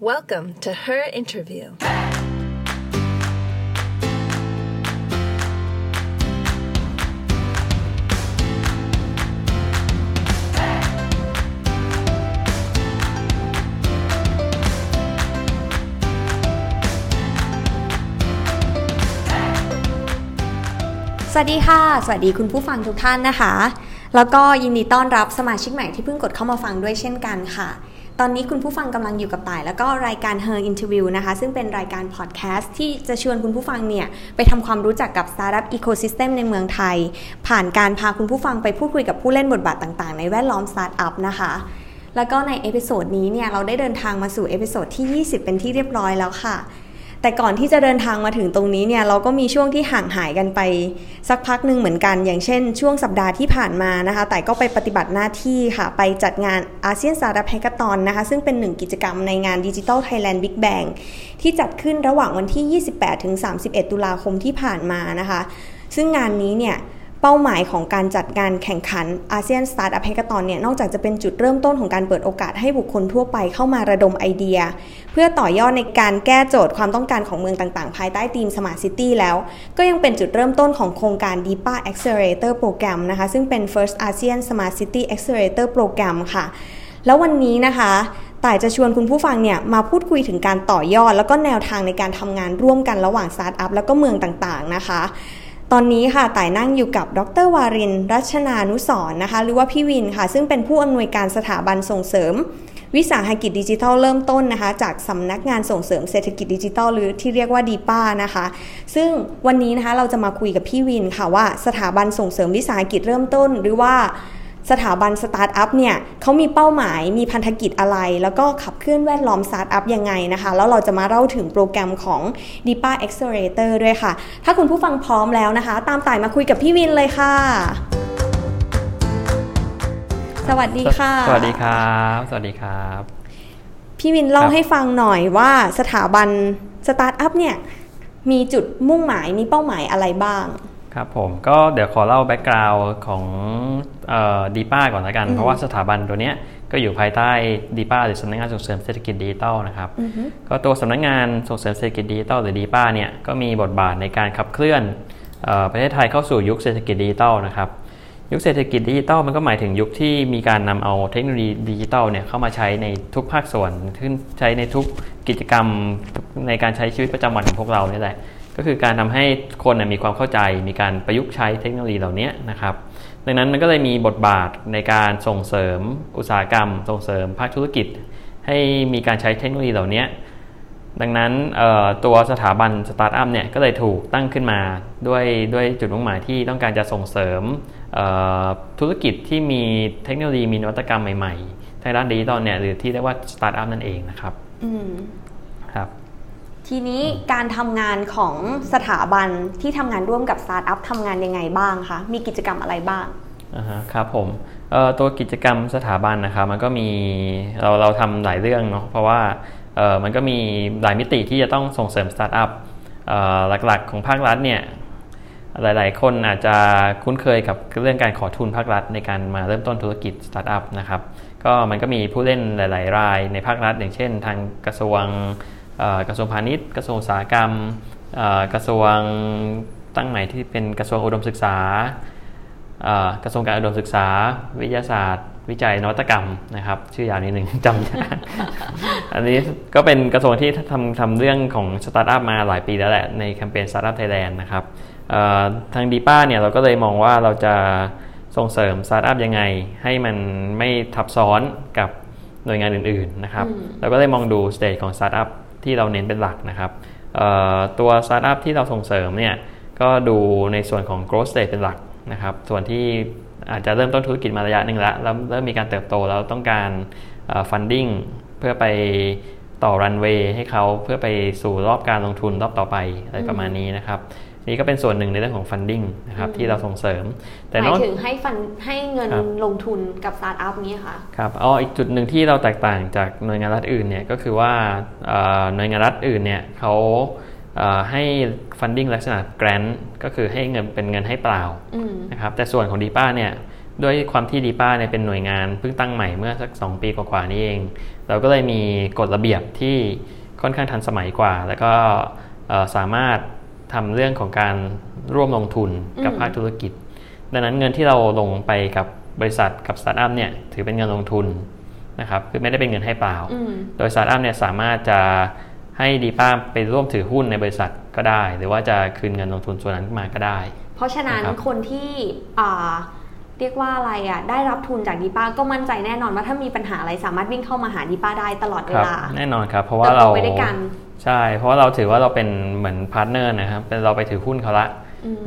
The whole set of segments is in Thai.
Welcome to her interview.. สวัสดีค่ะ สวัสดีคุณผู้ฟังทุกท่านนะคะ แล้วก็ยินดีต้อนรับสมาชิกใหม่ที่เพิ่งกดเข้ามาฟังด้วยเช่นกันค่ะ ตอนนี้คุณผู้ฟังกำลังอยู่กับต่าย แล้วก็รายการ Her Interview นะคะ ซึ่งเป็นรายการพอดแคสต์ที่จะชวนคุณผู้ฟังเนี่ย ไปทำความรู้จักกับ Startup Ecosystem ในเมืองไทย ผ่านการพาคุณผู้ฟังไปพูดคุยกับผู้เล่นบทบาทต่างๆ ในแวดล้อม Startup นะคะ แล้วก็ใน episode นี้เนี่ยเราได้เดินทางมาสู่ episode ที่ 20 เป็นที่เรียบร้อยแล้วค่ะ แต่ก่อนที่จะเดินทางมาถึงตรงนี้เนี่ยเราก็มีช่วงที่ห่างหายกันไป สักพักหนึ่งเหมือนกัน อย่างเช่น ช่วงสัปดาห์ที่ผ่านมานะคะ แต่ก็ไปปฏิบัติหน้าที่ค่ะ ไปจัดงาน ASEAN Startup Hackathon นะคะ ซึ่งเป็นหนึ่งกิจกรรมในงาน Digital Thailand Big Bangที่จัดขึ้นระหว่างวันที่ 28ถึง31 ตุลาคมที่ผ่านมานะคะ ซึ่งงานนี้เนี่ย เป้าหมายของการจัดงานแข่งขัน ASEAN Startup Hackathon เนี่ยนอกจากจะเป็นจุดเริ่มต้นของการเปิดโอกาสให้บุคคลทั่วไปเข้ามาระดมไอเดีย เพื่อต่อยอดในการแก้โจทย์ความต้องการของเมืองต่างๆ ภายใต้ธีม Smart City แล้ว ก็ยังเป็นจุดเริ่มต้นของโครงการ DIPA Accelerator Program นะคะ ซึ่งเป็น First ASEAN Smart City Accelerator Program ค่ะ แล้ววันนี้นะคะต่ายจะชวนคุณผู้ฟังเนี่ยมาพูดคุยถึงการต่อยอด แล้วก็แนวทางในการทำงานร่วมกันระหว่างสตาร์ทอัพแล้วก็เมืองต่างๆนะคะ ตอนนี้ค่ะต่ายนั่งอยู่กับดรวารินรัชนานุสรนะคะ หรือว่าพี่วินค่ะ ซึ่งเป็นผู้อำนวยการสถาบันส่งเสริม วิสาหกิจดิจิทัลเริ่มต้นนะคะ จากสำนักงานส่งเสริมเศรษฐกิจดิจิทัลหรือที่เรียกว่า DIPA นะคะ ซึ่งวันนี้นะคะเราจะมาคุยกับพี่วินค่ะว่าสถาบันส่งเสริมวิสาหกิจเริ่มต้น หรือว่า สถาบันสตาร์ทอัพเนี่ยเขามีเป้าหมายมีพันธกิจอะไร แล้วก็ขับเคลื่อนแวดล้อมสตาร์ทอัพยังไงนะคะ แล้วเราจะมาเล่าถึงโปรแกรมของ DIPA Accelerator ด้วยค่ะ ถ้าคุณผู้ฟังพร้อมแล้วนะคะ ตามต่ายมาคุยกับพี่วินเลยค่ะ สวัสดีค่ะ สวัสดีครับ สวัสดีครับ พี่วินเล่าครับให้ฟังหน่อยว่าสถาบันสตาร์ทอัพเนี่ยมีจุดมุ่งหมายมีเป้าหมายอะไรบ้าง ครับผมก็เดี๋ยวขอเล่า background ของ DIPA ก่อนละกัน เพราะว่าสถาบันตัวเนี้ยก็อยู่ภายใต้ DIPA หรือสำนักงานส่งเสริมเศรษฐกิจดิจิทัลนะครับก็ตัวสำนักงานส่งเสริมเศรษฐกิจดิจิทัลหรือ DIPA เนี่ยก็มีบทบาทในการขับเคลื่อนเออประเทศไทยเข้าสู่ยุคเศรษฐกิจดิจิทัลนะครับยุคเศรษฐกิจดิจิทัลมันก็หมายถึงยุคที่มีการนำเอาเทคโนโลยีดิจิทัลเนี่ยเข้ามาใช้ในทุกภาคส่วนขึ้นใช้ในทุกกิจกรรมในการใช้ชีวิตประจำวันของพวกเรานี่แหละ ก็คือการทำให้คนนะมีความเข้าใจมีการประยุกต์ใช้เทคโนโลยีเหล่านี้นะครับ ดังนั้นมันก็เลยมีบทบาทในการส่งเสริมอุตสาหกรรม ส่งเสริมภาคธุรกิจ ให้มีการใช้เทคโนโลยีเหล่านี้ดังนั้นเอ่อตัวสถาบันสตาร์ทอัพเนี่ยก็เลยถูกตั้งขึ้นมาด้วยด้วยจุดมุ่งหมายที่ต้องการจะส่งเสริมเอ่อธุรกิจที่มีเทคโนโลยีมีนวัตกรรมใหม่ๆทางด้านดิจิตอลเนี่ยหรือที่เรียกว่าสตาร์ทอัพนั่นเองนะครับอืมครับ ทีนี้การทำงานของสถาบันที่ทำงานร่วมกับสตาร์ทอัพทำงานยังไงบ้างคะ มีกิจกรรมอะไรบ้างอ่าฮะครับผมตัวกิจกรรมสถาบันนะครับมันก็มีเราเราทำหลายเรื่องเนาะเพราะว่ามันก็มีหลายมิติที่จะต้องส่งเสริมสตาร์ทอัพหลักๆของภาครัฐเนี่ยหลายๆ คนอาจจะคุ้นเคยกับเรื่องการขอทุนภาครัฐในการมาเริ่มต้นธุรกิจสตาร์ทอัพนะครับก็มันก็มีผู้เล่นหลาย ๆ รายในภาครัฐ อย่างเช่น ทางกระทรวง กระทรวงพาณิชย์ กระทรวงอุตสาหกรรมเอ่อกระทรวงตั้งใหม่ที่เป็นกระทรวงอุดมศึกษาเอ่อกระทรวงการอุดมศึกษา วิทยาศาสตร์ วิจัยนวัตกรรมนะครับ ชื่อยาวนิดหนึ่งจำยากอันนี้ก็เป็นกระทรวงที่ทำทำเรื่องของสตาร์ทอัพมาหลายปีแล้วแหละในแคมเปญ Startup Thailand นะครับเอ่อทางดีป้าเนี่ยเราก็เลยมองว่าเราจะส่งเสริมสตาร์ทอัพยังไง ให้มันไม่ทับซ้อนกับหน่วยงานอื่นๆนะครับอืมเราก็เลยมองดู stage ของสตาร์ทอัพ ที่เราเน้นเป็นหลักนะครับตัวสตาร์ทอัพที่เราส่งเสริมเนี่ยก็ดูในส่วนของ growth stage เป็นหลักนะครับ ส่วนที่อาจจะเริ่มต้นธุรกิจมาระยะหนึ่งแล้วแล้วเริ่มมีการเติบโตแล้วต้องการ funding เพื่อไปต่อรันเวย์ให้เขาเพื่อไปสู่รอบการลงทุนรอบต่อไปอะไรประมาณนี้นะครับ นี่ก็เป็นส่วนหนึ่งในเรื่องของ funding นะครับที่เราส่งเสริม แต่หนมาอยกถึงให้ฟันให้เงินครับลงทุนกับสตาร์ทอัพนี้ค่ะครับอ๋ออีกจุดหนึ่งที่เราแตกต่างจากหน่วยงานรัฐอื่นเนี่ยก็คือว่าเอ่อหน่วยงานรัฐอื่นเนี่ยเขาเอ่อให้ funding ลักษณะ grant ก็คือให้เงินเป็นเงินให้เปล่าอืมนะครับแต่ส่วนของดีป้าเนี่ยด้วยความที่ดีป้าเนี่ยเป็นหน่วยงานเพิ่งตั้งใหม่เมื่อสัก 2 ปีกว่าๆนี้เอง เราก็เลยมีกฎระเบียบที่ค่อนข้างทันสมัยกว่า แล้วก็สามารถ ทำเรื่องของการร่วมลงทุนกับภาคธุรกิจ ดังนั้นเงินที่เราลงไปกับบริษัทกับสตาร์ทอัพเนี่ยถือเป็นเงินลงทุนนะครับคือไม่ได้เป็นเงินให้เปล่า โดยสตาร์ทอัพเนี่ยสามารถจะให้ดีป้าไปร่วมถือหุ้นในบริษัทก็ได้ หรือว่าจะคืนเงินลงทุนส่วนนั้นมาก็ได้ เพราะฉะนั้นคนที่เรียกว่าอะไรอะได้รับทุนจากดีป้าก็มั่นใจแน่นอนว่าถ้ามีปัญหาอะไรสามารถวิ่งเข้ามาหาดีป้าได้ตลอดเวลาแน่นอนครับเพราะว่าเราไปด้วยกัน ใช่ เพราะว่าเราถือว่าเราเป็นเหมือน partner นะครับเราไปถือหุ้นเขาละ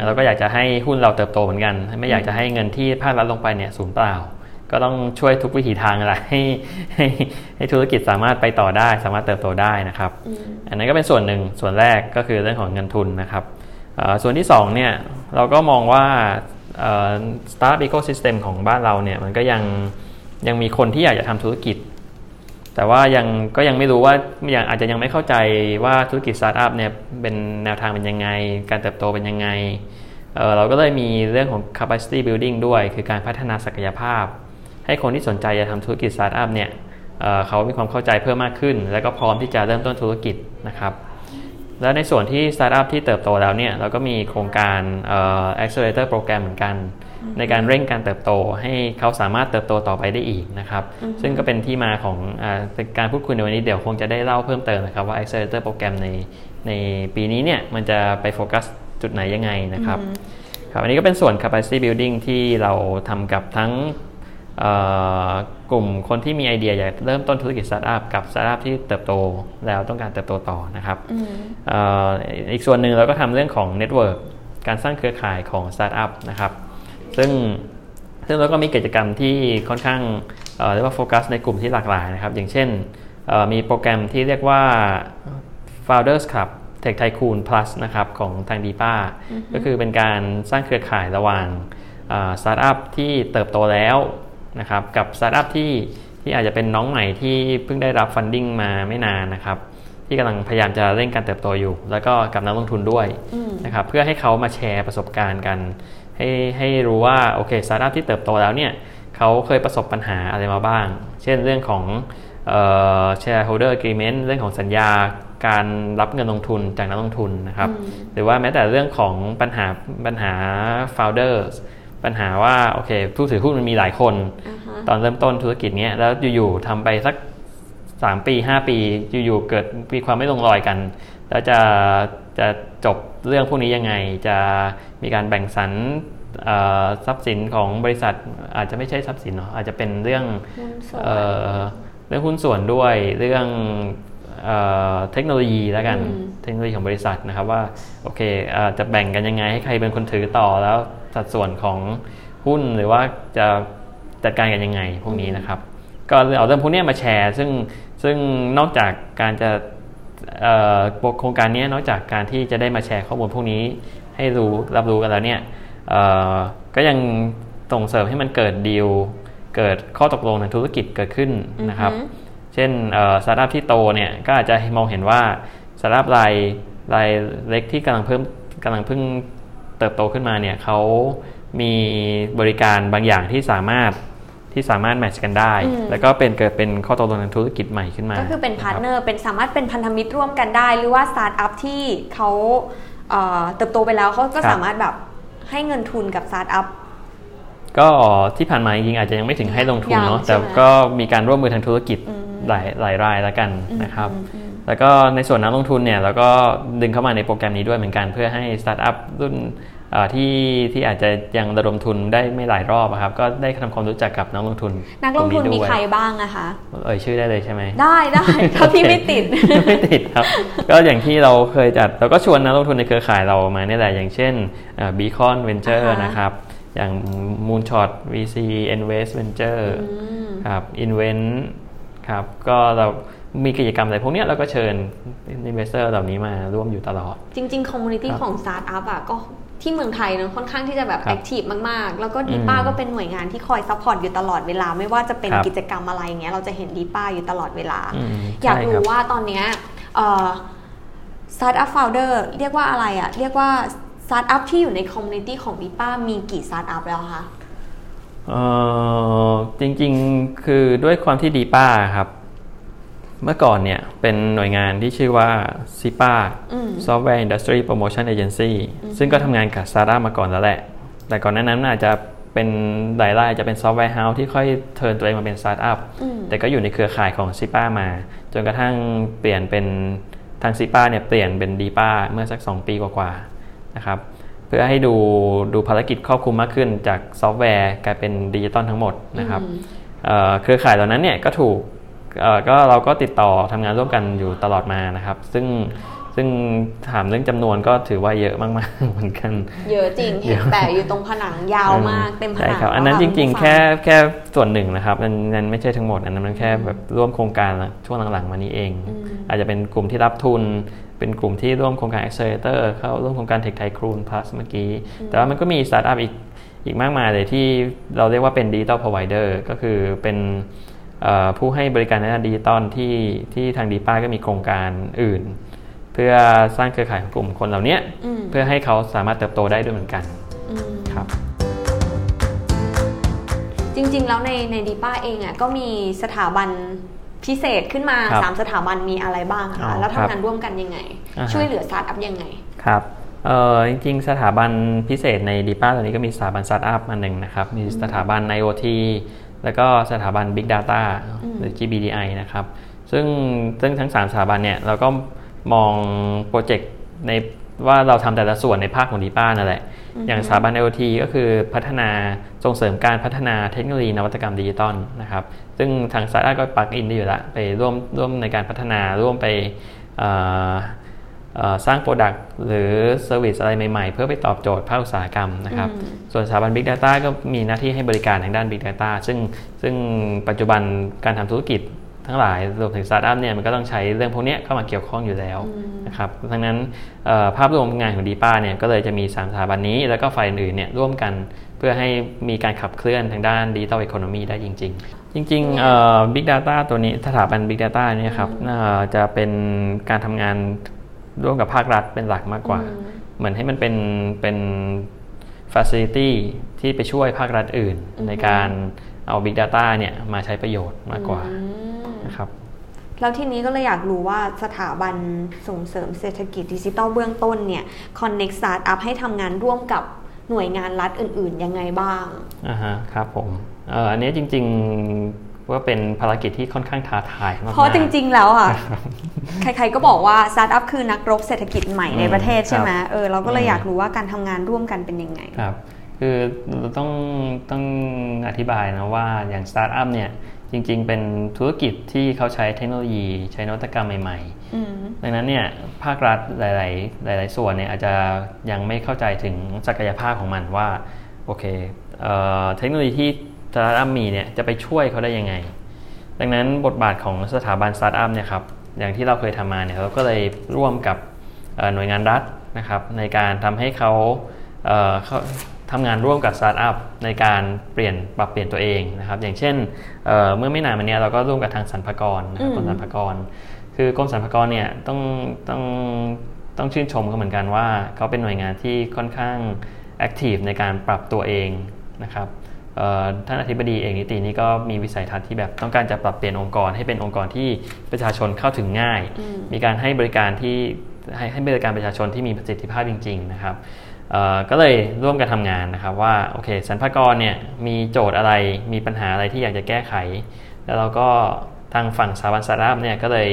เราก็อยากจะให้หุ้นเราเติบโตเหมือนกัน ไม่อยากจะให้เงินที่ภาครัฐลงไปเนี่ยสูญเปล่า ก็ต้องช่วยทุกวิถีทางแหละให้ให้ให้ธุรกิจสามารถไปต่อได้ สามารถเติบโตได้นะครับ อันนั้นก็เป็นส่วนหนึ่งส่วนแรกก็คือเรื่องของเงินทุนนะครับส่วนที่2เนี่ยเราก็มองว่าสตาร์ทอัพ ecosystem ของบ้านเราเนี่ยมันก็ยังยังมีคนที่อยากจะทำธุรกิจ แต่ว่ายังก็ยังไม่รู้ว่าอย่างอาจจะยังไม่เข้าใจว่าธุรกิจสตาร์ทอัพเนี่ยเป็นแนวทางเป็นยังไง การเติบโตเป็นยังไงเราก็เลยมีเรื่องของ capacity building ด้วย คือการพัฒนาศักยภาพ ให้คนที่สนใจจะทำธุรกิจสตาร์ทอัพเนี่ยเขามีความเข้าใจเพิ่มมากขึ้น แล้วก็พร้อมที่จะเริ่มต้นธุรกิจนะครับแล้วในส่วนที่สตาร์ทอัพที่เติบโตแล้วเนี่ยเราก็มีโครงการ accelerator โปรแกรมเหมือนกัน ในการเร่งการเติบโตให้เขาสามารถเติบโตต่อไปได้อีกนะครับ ซึ่งก็เป็นที่มาของเป็นการพูดคุยในวันนี้เดี๋ยวคงจะได้เล่าเพิ่มเติมนะครับว่า accelerator โปรแกรมในในปีนี้เนี่ยมันจะไปโฟกัสจุดไหนยังไงนะครับครับอันนี้ก็เป็นส่วน capacity building ที่เราทำกับทั้งกลุ่มคนที่มีไอเดียอยากเริ่มต้นธุรกิจสตาร์ทอัพกับสตาร์ทอัพที่เติบโตแล้วต้องการเติบโตต่อนะครับอีกส่วนหนึ่งเราก็ทำเรื่องของ network การสร้างเครือข่ายของสตาร์ทอัพนะครับ ซึ่งซึ่งเราก็มีกิจกรรมที่ค่อนข้างเรียกว่าโฟกัสในกลุ่มที่หลากหลายนะครับ อย่างเช่นมีโปรแกรมที่เรียกว่า Founders Club Tech Tycoon Plus นะครับของทางดีป้าก็คือเป็นการสร้างเครือข่ายระหว่างสตาร์ทอัพที่เติบโตแล้วนะครับกับสตาร์ทอัพที่ที่อาจจะเป็นน้องใหม่ที่เพิ่งได้รับฟันดิ้งมาไม่นานนะครับที่กำลังพยายามจะเร่งการเติบโตอยู่ แล้วก็กับนักลงทุนด้วยนะครับเพื่อให้เขามาแชร์ประสบการณ์กัน ให้ให้รู้ว่าโอเคสตาร์ทอัพที่เติบโตแล้วเนี่ยเขาเคยประสบปัญหาอะไรมาบ้าง เช่นเรื่องของ shareholder agreement เรื่องของสัญญาการรับเงินลงทุนจากนักลงทุนนะครับ หรือว่าแม้แต่เรื่องของปัญหาปัญหา founders ปัญหาว่าโอเคผู้ถือหุ้นมันมีหลายคน ตอนเริ่มต้นธุรกิจเนี้ยแล้วอยู่ๆทำไปสักสามปีห้าปี อยู่ๆเกิดมีความไม่ลงรอยกัน แล้วจะจะจบเรื่องพวกนี้ยังไงจะ มีการแบ่งสรรทรัพย์สินของบริษัทอาจจะไม่ใช่ทรัพย์สินเนาะอาจจะเป็นเรื่องเรื่องหุ้นส่วนด้วยเรื่องเทคโนโลยีแล้วกันเทคโนโลยีของบริษัทนะครับว่าโอเคจะแบ่งกันยังไงให้ใครเป็นคนถือต่อแล้วสัดส่วนของหุ้นหรือว่าจะจัดการกันยังไงพวกนี้นะครับ ก็เอาเรื่องพวกนี้มาแชร์ ซึ่งซึ่งนอกจากการจะโครงการนี้นอกจากการที่จะได้มาแชร์ข้อมูลพวกนี้ ให้รู้รับรู้กันแล้วเนี่ยก็ยังส่งเสริมให้มันเกิดดีลเกิดข้อตกลงในธุรกิจเกิดขึ้นนะครับ เช่นสตาร์ทอัพที่โตเนี่ยก็อาจจะมองเห็นว่าสตาร์ทอัพรายรายเล็กที่กำลังเพิ่มกำลังเพิ่งเติบโตขึ้นมาเนี่ยเขามีบริการบางอย่างที่สามารถที่สามารถ match กันได้ แล้วก็เป็นเกิดเป็นข้อตกลงทางธุรกิจใหม่ขึ้นมา ก็คือเป็น partnerอร์เป็นสามารถเป็นพันธมิตรร่วมกันได้ หรือว่าสตาร์ทอัพที่เขา เติบโตไปแล้วเขาก็สามารถแบบให้เงินทุนกับสตาร์ทอัพก็ที่ผ่านมาจริงๆอาจจะยังไม่ถึงให้ลงทุนเนาะแต่ก็มีการร่วมมือทางธุรกิจหลายหลายรายแล้วกันนะครับ แล้วก็ในส่วนนักลงทุนเนี่ยเราก็ดึงเข้ามาในโปรแกรมนี้ด้วยเหมือนกันเพื่อให้สตาร์ทอัพรุ่น ที่ที่อาจจะยังระดมทุนได้ไม่หลายรอบครับก็ได้ทำความรู้จักกับนักลงทุน นักลงทุนมีใครบ้างอะคะ เอ่ยชื่อได้เลยใช่ไหมได้ได้ถ้าพี่ไม่ติดไม่ติดครับ ก็อย่างที่เราเคยจัดเราก็ชวนนักลงทุนในเครือข่ายเรามาเนี่ยแหละอย่างเช่น Beacon Venture นะครับอย่าง Moonshot VC Invest Venture ครับ Invent ครับก็เรามีกิจกรรมอะไรพวกนี้เราก็เชิญ investor เหล่านี้มาร่วมอยู่ตลอด จริงๆ community ของสตาร์ทอัพอะก็ ที่เมืองไทยเนาะค่อนข้างที่จะแบบ active มาก ๆ แล้วก็ดีป้าก็เป็นหน่วยงานที่คอย support อยู่ตลอดเวลา ไม่ว่าจะเป็นกิจกรรมอะไรเงี้ยเราจะเห็นดีป้าอยู่ตลอดเวลา อยากรู้ว่าตอนเนี้ยสตาร์ทอัพ founder เรียกว่าอะไรอะเรียกว่าสตาร์ทอัพที่อยู่ใน community ของดีป้ามีกี่สตาร์ทอัพแล้วคะเออจริงๆ คือด้วยความที่ดีป้าครับ เมื่อก่อนเนี่ยเป็นหน่วยงานที่ชื่อว่า SIPA Software Industry Promotion Agency ซึ่งก็ทำงานกับสตาร์ทอัพมาก่อนแล้วแหละ แต่ก่อนหน้านั้นอาจจะเป็นหลายรายจะเป็น software house ที่ค่อย turn ตัวเองมาเป็นสตาร์ทอัพ แต่ก็อยู่ในเครือข่ายของซิป้ามา จนกระทั่งเปลี่ยนเป็นทางซิป้าเนี่ยเปลี่ยนเป็นดีป้าเมื่อสัก 2 ปีกว่าๆนะครับ เพื่อให้ดูดูภารกิจครอบคลุมมากขึ้นจากซอฟต์แวร์กลายเป็นดิจิตอลทั้งหมดนะครับเครือข่ายเหล่านั้นเนี่ยก็ถูก ก็เราก็ติดต่อทำงานร่วมกันอยู่ตลอดมานะครับ ซึ่งซึ่งถามเรื่องจำนวนก็ถือว่าเยอะมากๆเหมือนกัน เยอะจริงเห็นแต่อยู่ตรงผนังยาวมากเต็มผนังอันนั้นจริง ๆ แค่แค่ส่วนหนึ่งนะครับนั้นไม่ใช่ทั้งหมดอันนั้นมันแค่แบบร่วมโครงการช่วงหลังๆมานี้เอง อาจจะเป็นกลุ่มที่รับทุน เป็นกลุ่มที่ร่วมโครงการ Accelerator เข้าร่วมโครงการ Tech Tycoon Plus เมื่อกี้ แต่ว่ามันก็มีสตาร์ทอัพอีกอีกมากมายเลยที่เราเรียกว่าเป็น digital provider ก็คือเป็น ผู้ให้บริการในด้านดิจิตอลที่ที่ทางดีป้าก็มีโครงการอื่น เพื่อสร้างเครือข่ายของกลุ่มคนเหล่านี้เพื่อให้เขาสามารถเติบโตได้ด้วยเหมือนกันครับจริง ๆ แล้วในในดีป้าเองอะก็มีสถาบันพิเศษขึ้นมาสามสถาบันมีอะไรบ้างคะแล้วทำงานร่วมกันยังไง ช่วยเหลือสตาร์ทอัพยังไงครับเออจริง ๆ สถาบันพิเศษในดีป้าตอนนี้ก็มีสถาบันสตาร์ทอัพอันหนึ่งนะครับ มีสถาบัน IoT แล้วก็สถาบัน Big Data หรือ GBDI นะครับ ซึ่งซึ่งทั้ง 3 สถาบันเนี่ยเราก็มองโปรเจกต์ในว่าเราทำแต่ละส่วนในภาคของดีป้านั่นแหละ อย่างสถาบัน IoT ก็คือพัฒนาส่งเสริมการพัฒนาเทคโนโลยีนวัตกรรมดิจิตอลนะครับ ซึ่งทางสายก็ plug in ได้อยู่ละไปร่วมร่วมในการพัฒนาร่วมไป สร้าง product หรือ service อะไรใหม่ๆ เพื่อไปตอบโจทย์ภาคอุตสาหกรรมนะครับ ส่วนสถาบัน Big Data ก็มีหน้าที่ให้บริการทางด้าน Big Data ซึ่งซึ่งปัจจุบันการทำธุรกิจทั้งหลายรวมถึงสตาร์ทอัพเนี่ยมันก็ต้องใช้เรื่องพวกนี้เข้ามาเกี่ยวข้องอยู่แล้วนะครับดังนั้นภาพรวมงานของดีป้าเนี่ยก็เลยจะมี 3 สถาบันนี้ แล้วก็ฝ่ายอื่นเนี่ยร่วมกันเพื่อให้มีการขับเคลื่อนทางด้าน digital economy ได้จริง ๆ จริงๆ Big Data ตัวนี้สถาบัน Big Data เนี่ยครับจะเป็นการทำงาน ร่วมกับภาครัฐเป็นหลักมากกว่า เหมือนให้มันเป็นเป็น facility ที่ไปช่วยภาครัฐอื่น ในการเอา Big Data เนี่ยมาใช้ประโยชน์มากกว่านะครับแล้วทีนี้ก็เลยอยากรู้ว่าสถาบันส่งเสริมเศรษฐกิจดิจิตอลเบื้องต้นเนี่ย Connect Startup ให้ทำงานร่วมกับหน่วยงานรัฐอื่น ๆ ยังไงบ้างอ่าฮะครับผมเอออันนี้จริง ๆ ว่าเป็นภารกิจที่ค่อนข้างท้าทายมากเพราะจริง ๆ แล้วอะใครๆก็บอกว่าสตาร์ทอัพคือนักรบเศรษฐกิจใหม่ในประเทศใช่ไหมเออเราก็เลยอยากรู้ว่าการทำงานร่วมกันเป็นยังไงครับคือต้องต้องอธิบายนะว่าอย่างสตาร์ทอัพเนี่ยจริง ๆ เป็นธุรกิจที่เขาใช้เทคโนโลยี ใช้นวัตกรรมใหม่ๆดังนั้นเนี่ยภาครัฐหลาย ๆ หลาย ๆ ส่วนเนี่ยอาจจะยังไม่เข้าใจถึงศักยภาพของมันว่าโอเคเเทคโนโลยีที่ สตาร์ทอัพมีเนี่ยจะไปช่วยเขาได้ยังไง ดังนั้นบทบาทของสถาบันสตาร์ทอัพเนี่ยครับอย่างที่เราเคยทำมาเนี่ยเราก็เลยร่วมกับหน่วยงานรัฐนะครับในการทำให้เขาทำงานร่วมกับสตาร์ทอัพในการเปลี่ยนปรับเปลี่ยนตัวเองนะครับอย่างเช่นเเมื่อไม่นานมานี้เราก็ร่วมกับทางสรรพากรนะครับกรมสรรพากร คือกรมสรรพากรเนี่ยต้องต้องต้องชื่นชมเขาเหมือนกันว่าเขาเป็นหน่วยงานที่ค่อนข้าง active ในการปรับตัวเองนะครับ ท่านอธิบดีเอกนิตินี่ก็มีวิสัยทัศน์ที่แบบต้องการจะปรับเปลี่ยนองค์กรให้เป็นองค์กรที่ประชาชนเข้าถึงง่าย มีการให้บริการที่ให้ให้บริการประชาชนที่มีประสิทธิภาพจริง ๆ นะครับก็เลยร่วมกันทำงานนะครับว่าโอเคสรรพากรเนี่ยมีโจทย์อะไรมีปัญหาอะไรที่อยากจะแก้ไข แล้วเราก็ทางฝั่งสถาบันสตาร์ทอัพเนี่ยก็เลย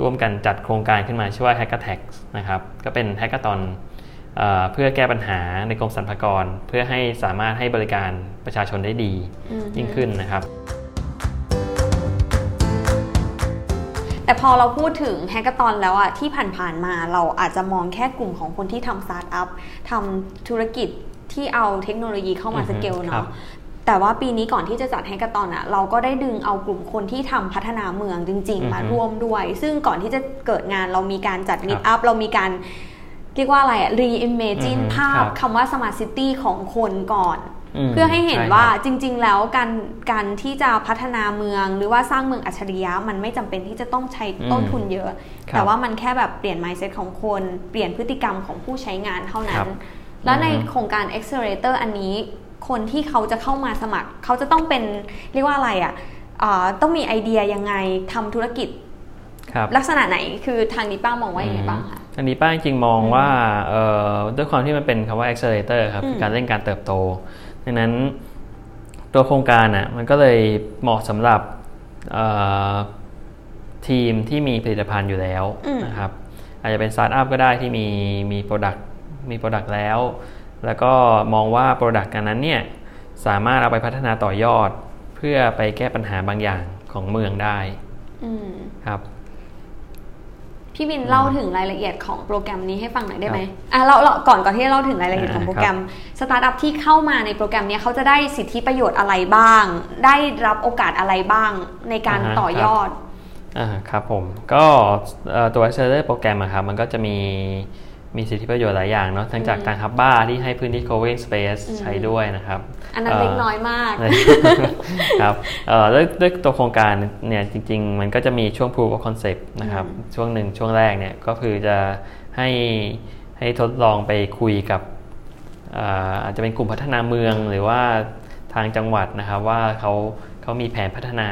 ร่วมกันจัดโครงการขึ้นมาชื่อว่า h a c k a t a g นะครับก็เป็น hackathon เพื่อแก้ปัญหาในกรมสรรพากร เพื่อให้สามารถให้บริการประชาชนได้ดียิ่งขึ้นนะครับ แต่พอเราพูดถึง hackathon แล้วอะที่ผ่านๆมาเราอาจจะมองแค่กลุ่มของคนที่ทำสตาร์ทอัพทำธุรกิจที่เอาเทคโนโลยีเข้ามาสเกลเนาะแต่ว่าปีนี้ก่อนที่จะจัด hackathon อะเราก็ได้ดึงเอากลุ่มคนที่ทำพัฒนาเมืองจริง ๆ มาร่วมด้วย ซึ่งก่อนที่จะเกิดงานเรามีการจัด meetup เรามีการ เรียกว่าอะไรอะ reimagine ภาพคำว่า smart city ของคนก่อน เพื่อให้เห็นว่าจริง ๆ แล้วการการที่จะพัฒนาเมืองหรือว่าสร้างเมืองอัจฉริยะมันไม่จำเป็นที่จะต้องใช้ต้นทุนเยอะ แต่ว่ามันแค่แบบเปลี่ยน mindset ของคน เปลี่ยนพฤติกรรมของผู้ใช้งานเท่านั้น แล้วในโครงการ accelerator อันนี้ คนที่เขาจะเข้ามาสมัคร เขาจะต้องเป็นเรียกว่าอะไรอะ่ะต้องมีไอเดียยังไงทำธุรกิจลักษณะไหนคือทางนี้ป้ามองว่าอย่างไรบ้างคะ ทางนี้ป้าจริงมองว่าด้วยความที่มันเป็นคำว่า accelerator ครับการเร่งการเติบโตดังนั้นตัวโครงการอะมันก็เลยเหมาะสำหรับทีมที่มีผลิตภัณฑ์อยู่แล้วนะครับอาจจะเป็นสตาร์ทอัพก็ได้ที่มีมี product มี product แล้ว แล้วก็มองว่า product อันนั้นเนี่ยสามารถเอาไปพัฒนาต่อยอด เพื่อไปแก้ปัญหาบางอย่างของเมืองได้ครับ พี่บินเล่าถึงรายละเอียดของโปรแกรมนี้ให้ฟังหน่อยได้ไหมอะเราเราก่อนก่อนที่จะเล่าถึงรายละเอียดของโปรแกรมสตาร์ทอัพที่เข้ามาในโปรแกรมนี้เขาจะได้สิทธิประโยชน์อะไรบ้าง ได้รับโอกาสอะไรบ้างในการต่อยอดอ่าครับผมก็ตัว Accelerator โปรแกรมครับมันก็จะมี มีสิทธิประโยชน์หลายอย่างเนาะทั้งจากการฮับบ้าที่ให้พื้นที่ co-working space ใช้ด้วยนะครับ อันนั้นเล็กน้อยมากครับด้วยด้วยตัวโครงการเนี่ยจริง ๆ มันก็จะมีช่วง proof of concept นะครับ ช่วงหนึ่งช่วงแรกเนี่ยก็คือจะให้ให้ทดลองไปคุยกับอาจจะเป็นกลุ่มพัฒนาเมืองหรือว่าทางจังหวัดนะครับว่าเขาเขามีแผนพัฒนา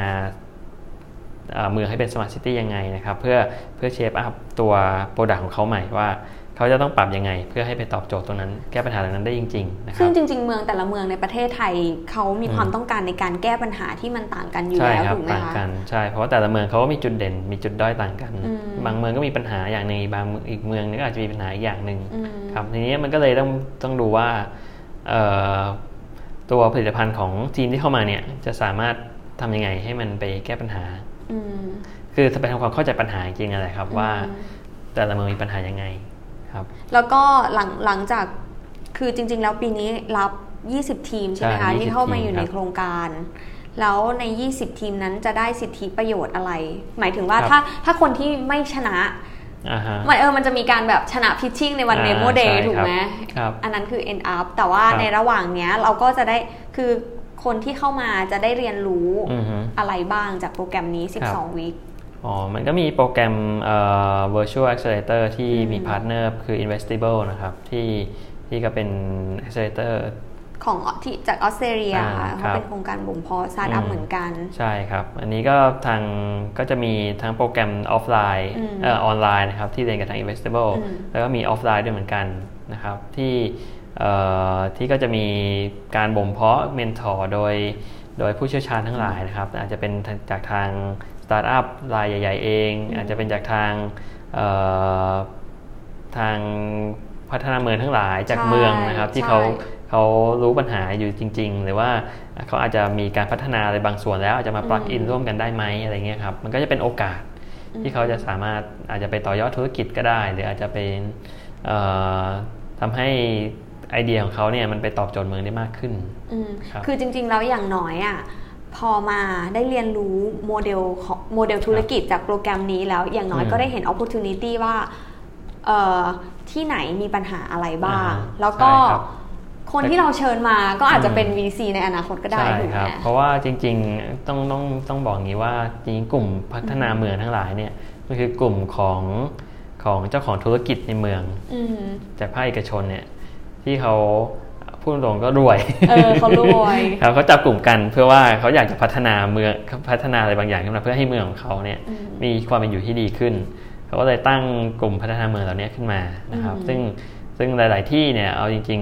เมืองให้เป็น smart city ยังไงนะครับ เพื่อเพื่อ shape up ตัว product ของเขาใหม่ว่า เขาจะต้องปรับยังไง เพื่อให้ไปตอบโจทย์ตรงนั้นแก้ปัญหาตรงนั้นได้จริงๆนะครับซึ่งจริง ๆ เมืองแต่ละเมืองในประเทศไทยเขามีความต้องการในการแก้ปัญหาที่มันต่างกันอยู่แล้วถูกไหมคะต่างกันใช่เพราะว่าแต่ละเมืองเขาก็มีจุดเด่นมีจุดด้อยต่างกัน บางเมืองก็มีปัญหาอย่างหนึ่งบางอีกเมืองนึงก็อาจจะมีปัญหาอีกอย่างหนึ่งครับทีนี้มันก็เลยต้องต้องดูว่าตัวผลิตภัณฑ์ของจีนที่เข้ามาเนี่ยจะสามารถทำยังไงให้มันไปแก้ปัญหาคือจะไปทำความเข้าใจปัญหาจริงอะไรครับว่า แต่ละเมืองมีปัญหายังไง ครับแล้วก็หลังหลังจากคือจริง ๆ แล้วปีนี้รับ 20 ทีมใช่ไหมคะที่เข้ามาอยู่ในโครงการ แล้วใน 20 ทีมนั้นจะได้สิทธิประโยชน์อะไร หมายถึงว่าถ้าถ้าคนที่ไม่ชนะมันเออมันจะมีการแบบชนะ pitching ในวัน Demo Day ถูกไหมอันนั้นคือ end up แต่ว่าในระหว่างเนี้ยเราก็จะได้คือคนที่เข้ามาจะได้เรียนรู้อะไรบ้างจากโปรแกรมนี้ 12 week อ๋อ มันก็มีโปรแกรม virtual accelerator ที่มี partner คือ Investible นะครับที่ที่ก็เป็น accelerator ของที่จากออสเตรเลียค่ะเขาเป็นโครงการบ่มเพาะสตาร์ทอัพเหมือนกัน ใช่ครับ อันนี้ก็ทางก็จะมีทั้งโปรแกรม offline online นะครับที่เรียนกับทาง Investible แล้วก็มีออฟไลน์ด้วยเหมือนกันนะครับที่ที่ก็จะมีการบ่มเพาะ mentor โดยโดยผู้เชี่ยวชาญทั้งหลายนะครับ อาจจะเป็นจากทางสตาร์ทอัพรายใหญ่ ๆ เอง อาจจะเป็นจากทางทางพัฒนาเมืองทั้งหลายจากเมืองนะครับ ที่เขาเขารู้ปัญหาอยู่จริง ๆ หรือว่าเขาอาจจะมีการพัฒนาอะไรบางส่วนแล้ว อาจจะมา plug in ร่วมกันได้ไหมอะไรเงี้ยครับมันก็จะเป็นโอกาสที่เขาจะสามารถอาจจะไปต่อยอดธุรกิจก็ได้ หรืออาจจะเป็นทำให้ไอเดียของเขาเนี่ยมันไปตอบโจทย์เมืองได้มากขึ้นคคือจริงๆแล้วอย่างน้อยอะ พอมาได้เรียนรู้โมเดลของโมเดลธุรกิจจากโปรแกรมนี้แล้ว อย่างน้อยก็ได้เห็นโอกาสว่าที่ไหนมีปัญหาอะไรบ้าง แล้วก็คนที่เราเชิญมาก็อาจจะเป็น VC ในอนาคตก็ได้ถูกไหมเพราะว่าจริงๆต้องต้องต้องบอกงี้ว่าจริงกลุ่มพัฒนาเมืองทั้งหลายเนี่ยมันคือกลุ่มของของเจ้าของธุรกิจในเมืองจากภาคเอกชนเนี่ยที่เขา พูดตรงก็รวยเออเขารวยเขาจับกลุ่มกันเพื่อว่าเขาอยากจะพัฒนาเมืองพัฒนาอะไรบางอย่างขึ้นมาเพื่อให้เมืองของเขาเนี่ยมีความเป็นอยู่ที่ดีขึ้นเขาก็เลยตั้งกลุ่มพัฒนาเมืองเหล่านี้ขึ้นมานะครับ ซึ่งซึ่งหลาย ๆ ที่เนี่ยเอาจริง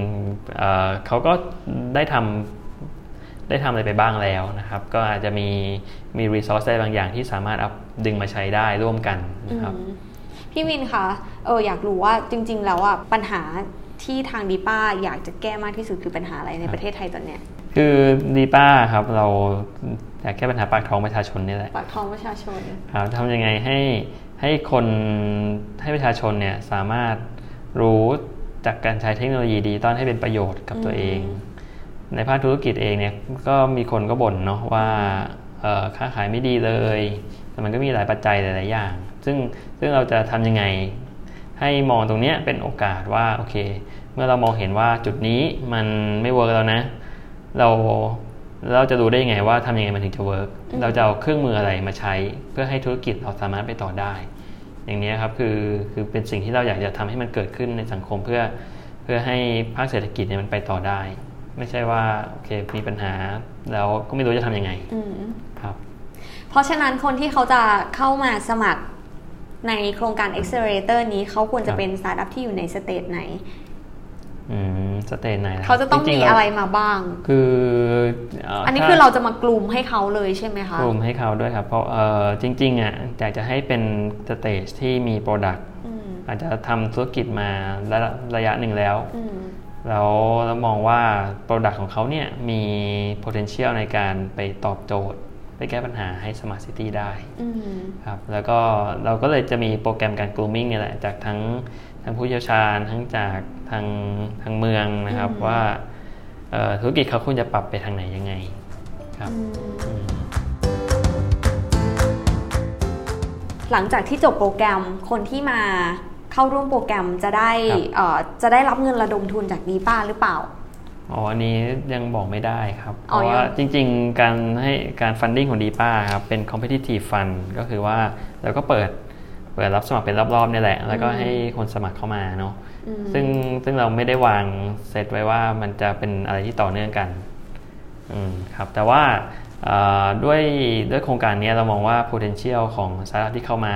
ๆเขาก็ได้ทำได้ทำอะไรไปบ้างแล้วนะครับ ก็อาจจะมีมีรีซอสอะไรบางอย่างที่สามารถเอาดึงมาใช้ได้ร่วมกันนะครับพี่วินคะเอออยากรู้ว่าจริง ๆ แล้วอะปัญหา ที่ทางดีป้าอยากจะแก้มากที่สุดคือปัญหาอะไรในประเทศไทยตอนเนี้ยคือดีป้าครับเราอยากแก้ปัญหาปากท้องประชาชนนี่แหละปากท้องประชาชนครับทำยังไงให้ให้คนให้ประชาชนเนี่ยสามารถรู้จากการใช้เทคโนโลยีดีตอนให้เป็นประโยชน์กับตัวเอง ในภาคธุรกิจเองเนี่ยก็มีคนก็บ่นเนาะว่าค้าขายไม่ดีเลย แต่มันก็มีหลายปัจจัยหลาย ๆ อย่าง ซึ่งซึ่งเราจะทำยังไง ให้มองตรงนี้เป็นโอกาสว่าโอเค เมื่อเรามองเห็นว่าจุดนี้มันไม่ work แล้วนะ เราเราจะรู้ได้ยังไงว่าทำยังไงมันถึงจะ work เราจะเอาเครื่องมืออะไรมาใช้ เพื่อให้ธุรกิจเราสามารถไปต่อได้ อย่างนี้ครับคือคือเป็นสิ่งที่เราอยากจะทำให้มันเกิดขึ้นในสังคมเพื่อเพื่อให้ภาคเศรษฐกิจเนี่ยมันไปต่อได้ ไม่ใช่ว่าโอเคมีปัญหา แล้วก็ไม่รู้จะทำยังไงอืมครับ เพราะฉะนั้นคนที่เขาจะเข้ามาสมัคร ในโครงการ Accelerator นี้เขาควรจะครับเป็นสตาร์ทอัพที่อยู่ในสเตจไหนอืมสเตจไหนนคบเขาจะต้องจมีๆแล้วอะไรมาบ้าง คือเอันนี้ถ้คือเราจะมากลุ่มให้เขาเลยใช่ไหมคะกลุ่มให้เขาด้วยครับ เพราะเออจริงๆอะอยากจะให้เป็นstage ที่มี product อืมอาจจะทำธุรกิจมาระระยะหนึ่งแล้วอืมแล้วเรามองว่า product ของเขาเนี่ยมี potential ในการไปตอบโจทย์ ไปแก้ปัญหาให้ Smart City ได้อืมครับแล้วก็เราก็เลยจะมีโปรแกรมการ grooming เนี่ยแหละจากทั้งทั้งผู้เชี่ยวชาญทั้งจากทางทางเมืองนะครับอืมว่าเอ่อธุรกิจเขาควรจะปรับไปทางไหนยังไงครับอืมหลังจากที่จบโปรแกรมคนที่มาเข้าร่วมโปรแกรมจะได้เอ่อจะได้รับเงินระดมทุนจากดีป้าหรือเปล่า อ๋ออันนี้ยังบอกไม่ได้ครับ เพอ๋อราะว่ายังจริงๆ การให้การ funding ของดีป้าครับเป็น competitive fund ก็คือว่าเราก็เปิดเปิดรับสมัครเป็นรอบๆนี่แหละ แล้วก็ให้คนสมัครเข้ามาเนาะอืม ซึ่งซึ่งเราไม่ได้วางเซตไว้ว่ามันจะเป็นอะไรที่ต่อเนื่องกันอืมครับแต่ว่าเอ่อด้วยด้วยโครงการนี้เรามองว่า potential ของสตาร์ทที่เข้ามา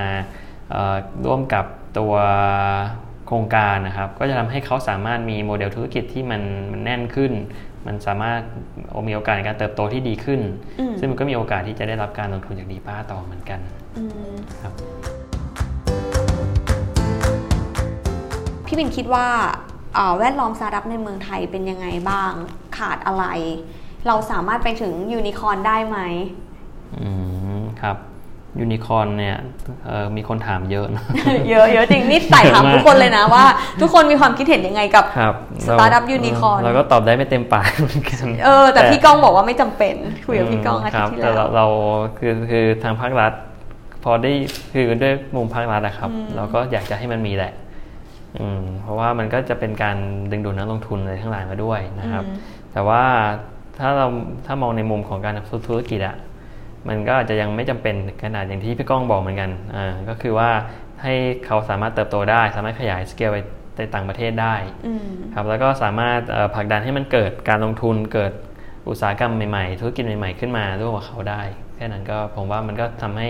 เอ่อร่วมกับตัว โครงการนะครับ ก็จะทำให้เขาสามารถมีโมเดลธุรกิจที่มันมันแน่นขึ้น มันสามารถมีโอกาสในการเติบโตที่ดีขึ้นอืมซึ่งมันก็มีโอกาสที่จะได้รับการลงทุนจากดีป้าต่อเหมือนกันอืมครับพี่บินคิดว่าเอ่อแวดล้อมสตาร์ทอัพในเมืองไทยเป็นยังไงบ้าง ขาดอะไร เราสามารถไปถึงยูนิคอร์นได้ไหมอืมครับ ยูนิคอนเนี่ยเอ่อมีคนถามเยอะนะเยอะเยอะจริงนี่ไต่ถามทุกคนเลยนะว่า ทุกคนมีความคิดเห็นยังไงกับครับ startup unicorn เราก็ตอบได้ไม่เต็มปากเหมือนกันเออแต่พี่ก้องบอกว่าไม่จำเป็นคุยกับพี่ก้องอาทิตย์ที่แต่แล้เราวเราคือคือทางภาครัฐ พอได้คือด้วยมุมภาครัฐนะครับ เราก็อยากจะให้มันมีแหละอืมเพราะว่ามันก็จะเป็นการดึงดูดนักลงทุนอะไรทั้งหลายมาด้วยนะครับอืมแต่ว่าถ้าเราถ้ามองในมุมของการทำธุรกิจอะ มันก็อาจจะยังไม่จำเป็นขนาดอย่างที่พี่ก้องบอกเหมือนกันอ่าก็คือว่าให้เขาสามารถเติบโตได้ สามารถขยายสเกลไปในต่างประเทศได้อืมครับแล้วก็สามารถเอ่อผลักดันให้มันเกิดการลงทุนเกิดอุตสาหกรรมใหม่ๆ ธุรกิจใหม่ๆ ขึ้นมาร่วมกับเขาได้แค่นั้นก็ผมว่ามันก็ทำให้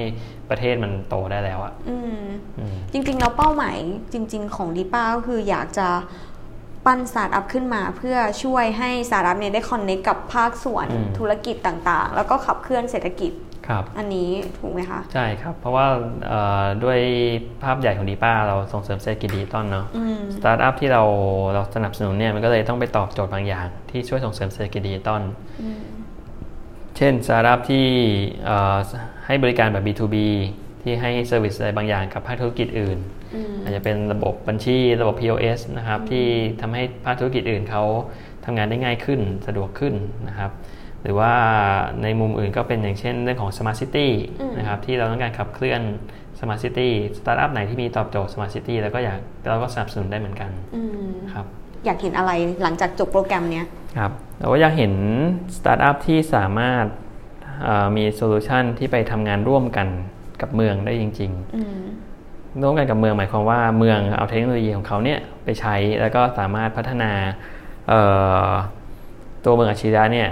ประเทศมันโตได้แล้วอะอืมอืมจริงๆแล้วเป้าหมายจริง ๆ ของดีป้าก็คืออยากจะ ปั้นสตาร์ทอัพขึ้นมา เพื่อช่วยให้สตาร์ทอัพเนี่ยได้ connect กับภาคส่วนอืมธุรกิจต่างๆ แล้วก็ขับเคลื่อนเศรษฐกิจครับอันนี้ถูกไหมคะ ใช่ครับ เพราะว่าเอ่อด้วยภาพใหญ่ของดีป้าเราส่งเสริมเศรษฐกิจดิจิตอลเนาะอืมสตาร์ทอัพที่เราเราสนับสนุนเนี่ยมันก็เลยต้องไปตอบโจทย์บางอย่าง ที่ช่วยส่งเสริมเศรษฐกิจดิจิตอลอืมเช่นสตาร์ทอัพที่เอ่อให้บริการแบบ B2B ที่ให้ service อะไรบางอย่างกับภาคธุรกิจอื่นอืมอาจจะเป็นระบบบัญชีระบบ POS นะครับที่ทำให้ภาคธุรกิจอื่นเขาทำงานได้ง่ายขึ้นสะดวกขึ้นนะครับ หรือว่าในมุมอื่นก็เป็นอย่างเช่นเรื่องของ Smart City อืมนะครับที่เราต้องการขับเคลื่อน Smart City startup ไหนที่มีตอบโจทย์ Smart City แล้วก็อยากเราก็สนับสนุนได้เหมือนกันอืมครับอยากเห็นอะไรหลังจากจบโปรแกรมเนี้ยครับเราก็อยากเห็นสตาร์ทอัพที่สามารถเอ่อมี solution ที่ไปทำงานร่วมกัน กับเมืองได้จริงๆอืมร่วมกันกับเมืองหมายความว่าเมืองเอาเทคโนโลยีของเขาเนี่ยไปใช้แล้วก็สามารถพัฒนาเอ่อตัวเมืองอัจฉริยะเนี่ย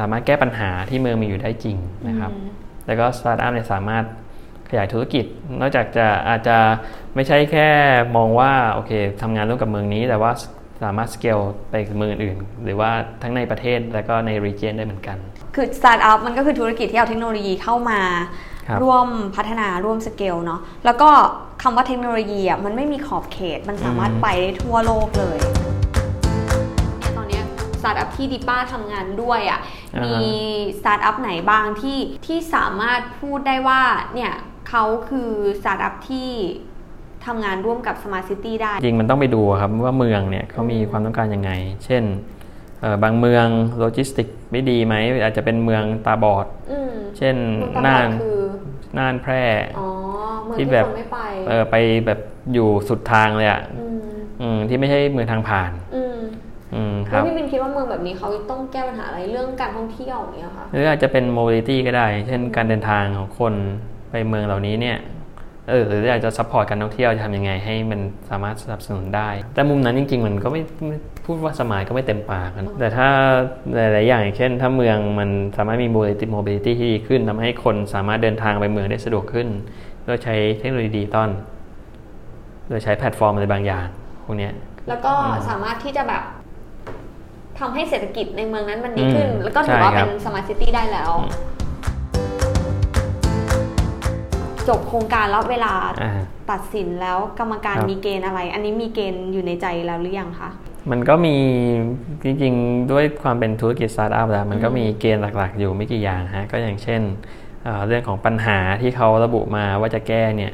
สามารถแก้ปัญหาที่เมืองมีอยู่ได้จริงนะครับอืมแล้วก็สตาร์ทอัพเนี่ยสามารถขยายธุรกิจ นอกจากจะอาจจะไม่ใช่แค่มองว่าโอเคทำงานร่วมกับเมืองนี้ แต่ว่าสามารถสเกลไปกับเมืองอื่น หรือว่าทั้งในประเทศและก็ใน region ได้เหมือนกัน คือสตาร์ทอัพมันก็คือธุรกิจที่เอาเทคโนโลยีเข้ามาค รับร่วมพัฒนาร่วมสเกลเนาะแล้วก็คำว่าเทคโนโลยีอะมันไม่มีขอบเขตมันสามารถอืมไปได้ทั่วโลกเลย ตอนเนี้ยสตาร์ทอัพที่ดีป้าทำงานด้วยอะมีสตาร์ทอัพไหนบ้างที่ที่สามารถพูดได้ว่าเนี่ยเขาคือสตาร์ทอัพที่ทำงานร่วมกับ Smart City ได้ จริงมันต้องไปดูครับว่าเมืองเนี่ยเขามีความต้องการยังไง เช่นเอ่อบางเมืองโลจิสติกไม่ดีไหมอาจจะเป็นเมืองตาบอดอืมเช่นเมืองตาบอดน่านคือ น่านแพร่อ๋อเมืองที่ที่แบบคนไม่ไปเออไปแบบอยู่สุดทางเลยอะอืมอืมที่ไม่ใช่เมืองทางผ่านอืมอืมครับแล้วพี่บินคิดว่าเมืองแบบนี้เขาต้องแก้ปัญหาอะไรเรื่องการท่องเที่ยวอย่างเงี้ยค่ะหรืออาจจะเป็น mobility ก็ได้ เช่นการเดินทางของคนไปเมืองเหล่านี้เนี่ยเเออหรืออยากจะ support การท่องเที่ยวจะทำยังไงให้มันสามารถสนับสนุนได้ แต่มุมนั้นจริง ๆ มันก็ไม่ไม่ พูดว่า smart ก็ไม่เต็มปากนะแต่ถ้าหลาย ๆ อย่างอย่างเช่น ถ้าเมืองมันสามารถมี mobility mobility ที่ดีขึ้นทำให้คนสามารถเดินทางไปเมืองได้สะดวกขึ้น โดยใช้เทคโนโลยีดิจิตอลโดยใช้แพลตฟอร์มอะไรบางอย่างพวกเนี้ยแล้วก็สามารถที่จะแบบทำให้เศรษฐกิจในเมืองนั้นมันดีขึ้นอืมแล้วก็ถือว่าใช่ครับเป็น smart city ได้แล้ว จบโครงการแล้วเวลาอ่าตัดสินแล้วกรรมการครับมีเกณฑ์อะไร อันนี้มีเกณฑ์อยู่ในใจแล้วหรือยังคะ มันก็มีจริงๆ ด้วยความเป็นธุรกิจสตาร์ทอัพแล้วมันก็มีเกณฑ์หลักๆ อยู่ไม่กี่อย่างฮะก็อย่างเช่นเอ่อเรื่องของปัญหาที่เขาระบุมาว่าจะแก้เนี่ย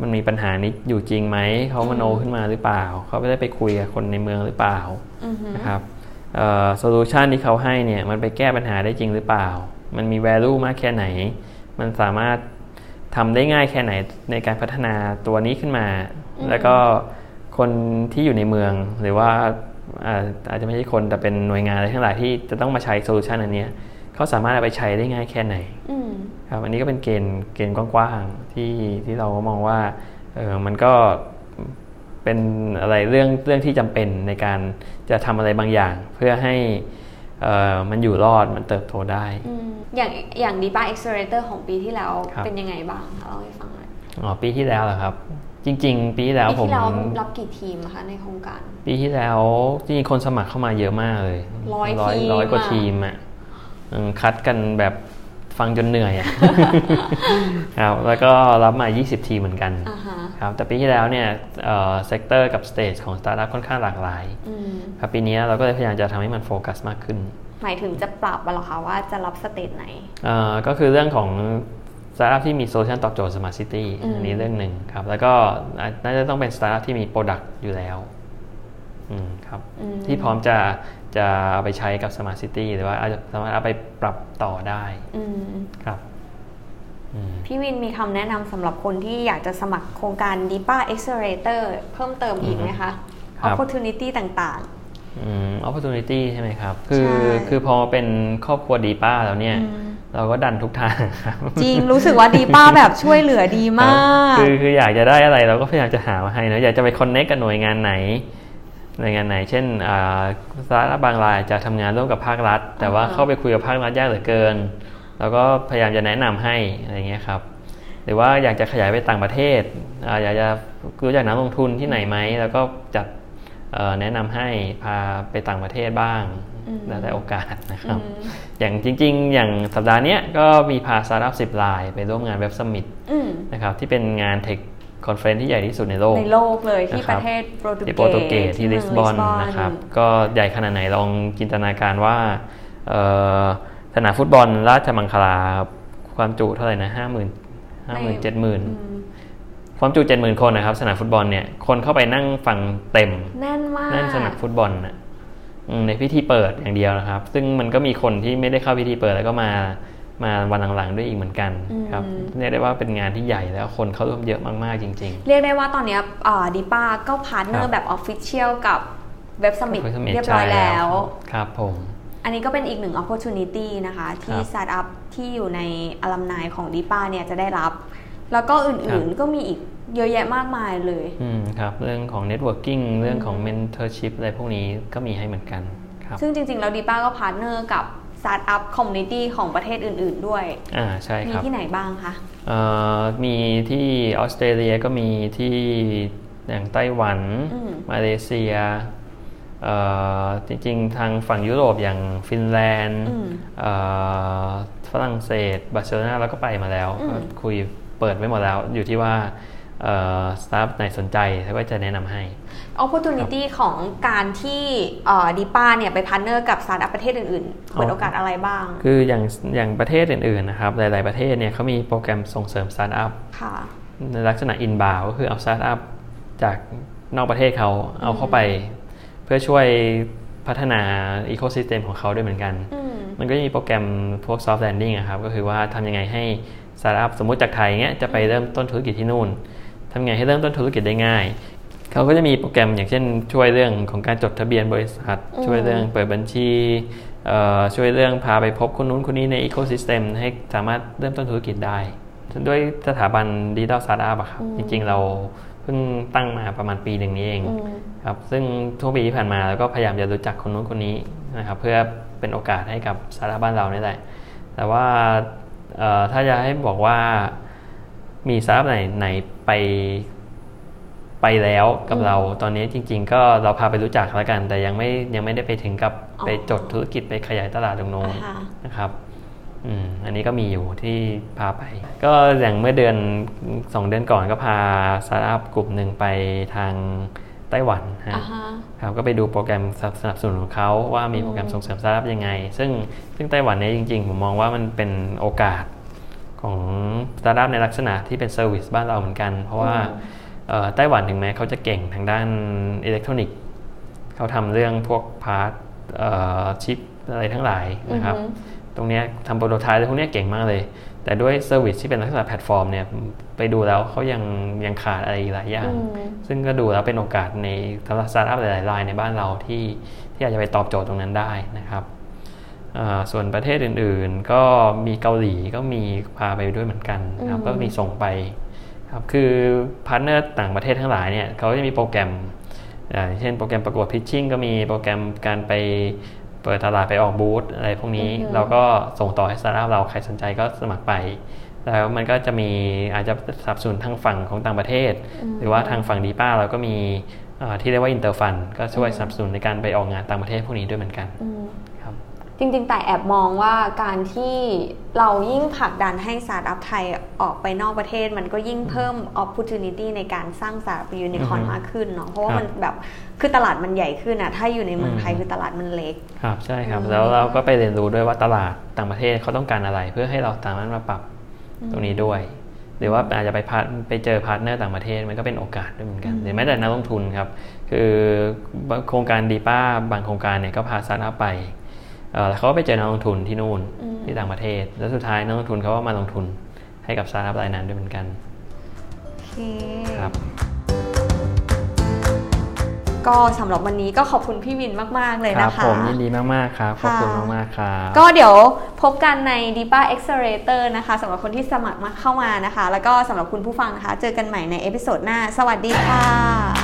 มันมีปัญหานี้อยู่จริงไหมเขามโนขึ้นมาหรือเปล่า เขาไม่ได้ไปคุยกับคนในเมืองหรือเปล่าอือฮึนะครับ solution ที่เขาให้เนี่ยมันไปแก้ปัญหาได้จริงหรือเปล่า มันมี value มากแค่ไหน มันสามารถทำได้ง่ายแค่ไหนในการพัฒนาตัวนี้ขึ้นมา แล้วก็ คนที่อยู่ในเมืองหรือว่าอาอาจจะไม่ใช่คนแต่เป็นหน่วยงานอะไรทั้งหลายที่จะต้องมาใช้ solution อันเนี้ยเขาสามารถเอาไปใช้ได้ง่ายแค่ไหนอืมครับอันนี้ก็เป็นเกณฑ์เกณฑ์กว้างๆที่ที่เราก็มองว่าเออมันก็เป็นอะไรเรื่องเรื่องที่จำเป็นในการจะทำอะไรบางอย่าง เพื่อให้เออมันอยู่รอดมันเติบโตได้อืมอย่างอย่าง d e p a Accelerator ของปีที่แล้วครับเป็นยังไงบ้างคะเล่าให้ฟังหน่อยอ๋อปีที่แล้วเหรอครับ จริง ๆ ปีที่แล้วปีผมที่แล้วรับกี่ทีมอะคะในโครงการ ปีที่แล้วจริงๆคนสมัครเข้ามาเยอะมากเลยร้อยร้อยทีมร้อยกว่าอะทีมอะอืมคัดกันแบบฟังจนเหนื่อยอะครับแล้วก็รับมา 20 ทีมเหมือนกันอ่าฮะครับแต่ปีที่แล้วเนี่ย sector กับ stage ของสตาร์ทอัพค่อนข้างหลากหลายอืมครับปีนี้เราก็เลยพยายามจะทำให้มันโฟกัสมากขึ้น หมายถึงจะปรับมาหรอคะว่าจะรับ stage ไหนเอ่อก็คือเรื่องของ สตาร์ทอัพที่มี solution ตอบโจทย์ smart city อืมอันนี้เรื่องหนึ่งครับ แล้วก็อะน่าจะต้องเป็นสตาร์ทอัพที่มี product อยู่แล้วอืมครับอืมที่พร้อมจะจะเอาไปใช้กับสมาร์ทซิตี้หรือว่าอาจจะสามารถเอาไปปรับต่อได้อืมครับอืมพี่วินมีคำแนะนำสำหรับคนที่อยากจะสมัครโครงการ DIPA Accelerator เพิ่มเติมอีกไหมคะครับ opportunity ต่างอืม opportunity ใช่ไหมครับ คือใช่คือพอเป็นครอบครัวดีป้าแล้วเนี่ยอืม เราก็ดันทุกทางครับๆจริงรู้สึกว่า DIPA แบบช่วยเหลือดีมาก คือคืออยากจะได้อะไรเราก็พยายามจะหามาให้นะอยากจะไปคอนเน c t กับหน่วยงานไหนหน่วยงานไหน เช่นอ่าสตาร์ทอัพบางรายจะทำงานร่วมกับภาครัฐ แต่ว่าอ่าฮะเข้าไปคุยกับภาครัฐยากเหลือเกินเราก็พยายามจะแนะนำให้อะไรเงี้ยครับ หรือว่าอยากจะขยายไปต่างประเทศอาอยากจะรู้จักนักลงทุนที่ไหนไหมแล้วก็จัดเอ่อ แนะนำให้พาไปต่างประเทศบ้างอืมแล้วแต่โอกาสนะครับอืมอย่างจริง ๆ อย่างสัปดาห์เนี้ยก็มีพาสตาร์ทอัพสิบรายไปร่วมงาน Web Summitอืมนะครับที่เป็นงาน tech conference ที่ใหญ่ที่สุดในโลกในโลกเลยนะครับที่ประเทศโปรตุเกที่โปรตุเกสที่เมืลิสบอนนะครับ ก็ใหญ่ขนาดไหนลองจินตนาการว่าเอ่อสนามฟุตบอลราชมังคลาครับความจุเท่าไหร่นะห้าหมื่นห้าหมื่นเจ็ดหมื่น อืมความจุเจ็ดหมื่นคนนะครับ สนามฟุตบอลเนี่ย คนเข้าไปนั่งฟังเต็ม แน่นมากนั่นสนามฟุตบอลนะอืมในพิธีเปิดอย่างเดียวนะครับ ซึ่งมันก็มีคนที่ไม่ได้เข้าพิธีเปิดแล้วก็มามาวันหลังๆด้วยอีกเหมือนกันครับเรียกได้ว่าเป็นงานที่ใหญ่แล้วคนเข้าร่วมเยอะมากๆจริง ๆ เรียกได้ว่าตอนเนี้ดีป้าก็พาร์ทเนอครัร์บแบบออฟฟิเชียลกับเว็บสมิธว็บ Summit เรียบร้อยใช่แล้ว ครับผม อันนี้ก็เป็นอีกหนึ่ง opportunity นะคะ ที่ครับสตาร์ทอัพที่อยู่ใน alumni ของดีป้าเนี่ยจะได้รับ แล้วก็อื่นๆก็มีอีก เยอะแยะมากมายเลยอืมครับเรื่องของ networking เรื่องของ mentorship อะไรพวกนี้ก็มีให้เหมือนกันครับซึ่งจริงๆแล้วดีป้าก็ partner กับสตาร์ทอัพ community ของประเทศอื่น ๆ ด้วยอ่าใช่มีครับที่ไหนบ้างคะเอ่อมีที่ออสเตรเลียก็มีที่อย่างไต้หวันอืมมาเลเซียเอ่อจริงๆ ทางฝั่งยุโรปอย่างฟินแลนด์อืมเอ่อฝรั่งเศสบาร์เซโลนาเราก็ไปมาแล้วอืมก็คุยเปิดไว้หมดแล้ว อยู่ที่ว่า สตาร์ทอัพไหนสนใจเขาก็จะแนะนำให้ opportunity ของการที่ดีป้าเนี่ยไป partner กับสตาร์ทอัพประเทศอื่นๆ เปิดโอกาสอะไรบ้าง คืออย่างอย่างประเทศอื่นๆนะครับ หลายๆประเทศเนี่ยเขามีโปรแกรมส่งเสริมสตาร์ทอัพค่ะในลักษณะ inbound ก็คือเอาสตาร์ทอัพจากนอกประเทศเขาเอาเข้าไป เพื่อช่วยพัฒนาอีโค y ิสเต็มของเขาด้วยเหมือนกันอืมมันก็จะมีโปรแกรมพวก soft landing อะครับ ก็คือว่าทำยังไงให้สตาร์ทอัพสมมุติจากไทยเงี้ยจะไปเริ่มต้นธุรกิจที่นู่น ทำยังไงให้เริ่มต้นธุรกิจได้ง่ายเขาก็จะมีโปรแกรมอย่างเช่น ช่วยเรื่องของการจดทะเบียนบริษัทอืมช่วยเรื่องเปิดบัญชีเอ่อช่วยเรื่องพาไปพบคนนู้นคนนี้ในอีโค y ิสเต็มให้สามารถเริ่มต้นธุรกิจได้ ด้วยสถาบันดิจิทัลสตาร์ทอัพครับ จริง ๆ เราเพิ่งตั้งมาประมาณปีหนึ่งนี้เองครับซึ่งทุกปีที่ผ่านมาเราก็พยายามจะรู้จักคนนู้นคนนี้นะครับเพื่อเป็นโอกาสให้กับสตาร์ทอัพบ้านเรานี่แหละ แต่ว่าถ้าจะให้บอกว่ามีสตาร์ทอัพไหนไหน ไปไปแล้วกับเรา ตอนนี้จริง ๆ ก็เราพาไปรู้จักแล้วกัน แต่ยังไม่ยังไม่ได้ไปถึงกับไปจดธุรกิจไปขยายตลาดตรงโน้นนะครับอืมอันนี้ก็มีอยู่ที่พาไป ก็อย่างเมื่อเดือนสองเดือนก่อนก็พาสตาร์ทอัพกลุ่มหนึ่งไปทางไต้หวันครับก็ไปดูโปรแกรมสนับสนุนของเขาว่ามีโปรแกรมส่งเสริมสตาร์ทอัพยังไง ซึ่งซึ่งไต้หวันเนี่ยจริง ๆ ผมมองว่ามันเป็นโอกาส ของสตาร์ทอัพในลักษณะที่เป็น service บ้านเราเหมือนกัน เพราะว่าไต้หวันถึงแม้เขาจะเก่งทางด้านอิเล็กทรอนิกส์เขาทำเรื่องพวก part chip อะไรทั้งหลายนะครับ ตรงนี้ทำ prototype อะไรพวกนี้เก่งมากเลย แต่ด้วย service ที่เป็นลักษณะแพลตฟอร์มเนี่ยไปดูแล้วเขายังยังขาดอะไรหลายอย่าง ซึ่งก็ดูแล้วเป็นโอกาสในสำหรับสตาร์ทอัพหลายๆรายในบ้านเราที่ที่อาจจะไปตอบโจทย์ตรงนั้นได้นะครับ ส่วนประเทศอื่นๆ ก็มีเกาหลีก็มีพาไปด้วยเหมือนกันครับก็มีส่งไปครับคือ partner ต่างประเทศทั้งหลายเนี่ยเขาจะมีโปรแกรมเช่นโปรแกรมประกวด pitching ก็มีโปรแกรมการไปเปิดตลาดไปออกบูธอะไรพวกนี้เราก็ส่งต่อให้สตาร์ทอัพเราใครสนใจก็สมัครไปแล้วมันก็จะมีอาจจะสนับสนุนทางฝั่งของต่างประเทศ หรือว่าทางฝั่งดีป้าเราก็มีที่เรียกว่า Inter Fund ก็ช่วยสนับสนุนในการไปออกงานต่างประเทศพวกนี้ด้วยเหมือนกันครับ จริงๆ แต่แอบมองว่าการที่เรายิ่งผลักดันให้สตาร์ทอัพไทยออกไปนอกประเทศ มันก็ยิ่งเพิ่มโอกาสในการสร้างสตาร์ทอัพยูนิคอร์นมากขึ้นเนาะเพราะว่ามันแบบคือตลาดมันใหญ่ขึ้นอะถ้าอยู่ในเมืองไทยคือตลาดมันเล็ก ครับใช่ครับ แล้วเราก็ไปเรียนรู้ด้วยว่าตลาดต่างประเทศเขาต้องการอะไร เพื่อให้เราสามารถมาปรับตรงนี้ด้วย หรือว่าอาจจะไปพาไปเจอ partner ต่างประเทศมันก็เป็นโอกาสด้วยเหมือนกันหรือแม้แต่นักลงทุนครับ คือโครงการดีป้าบางโครงการเนี่ยก็พาสตาร์ทอัพไป แล้วเขาก็ไปเจอนักลงทุนที่นู่นที่ต่างประเทศ แล้วสุดท้ายนักลงทุนเขาก็มาลงทุนให้กับสตาร์ทอัพรายนั้นด้วยเหมือนกันครับก็สำหรับวันนี้ก็ขอบคุณพี่วินมาก ๆ เลยนะคะผมยินดีมาก ๆ ครับ ขอบคุณมาก ๆ ครับ ก็เดี๋ยวพบกันใน depa Accelerator นะคะสำหรับคนที่สมัครมาเข้ามานะคะ แล้วก็สำหรับคุณผู้ฟังนะคะ เจอกันใหม่ใน episode หน้า สวัสดีค่ะ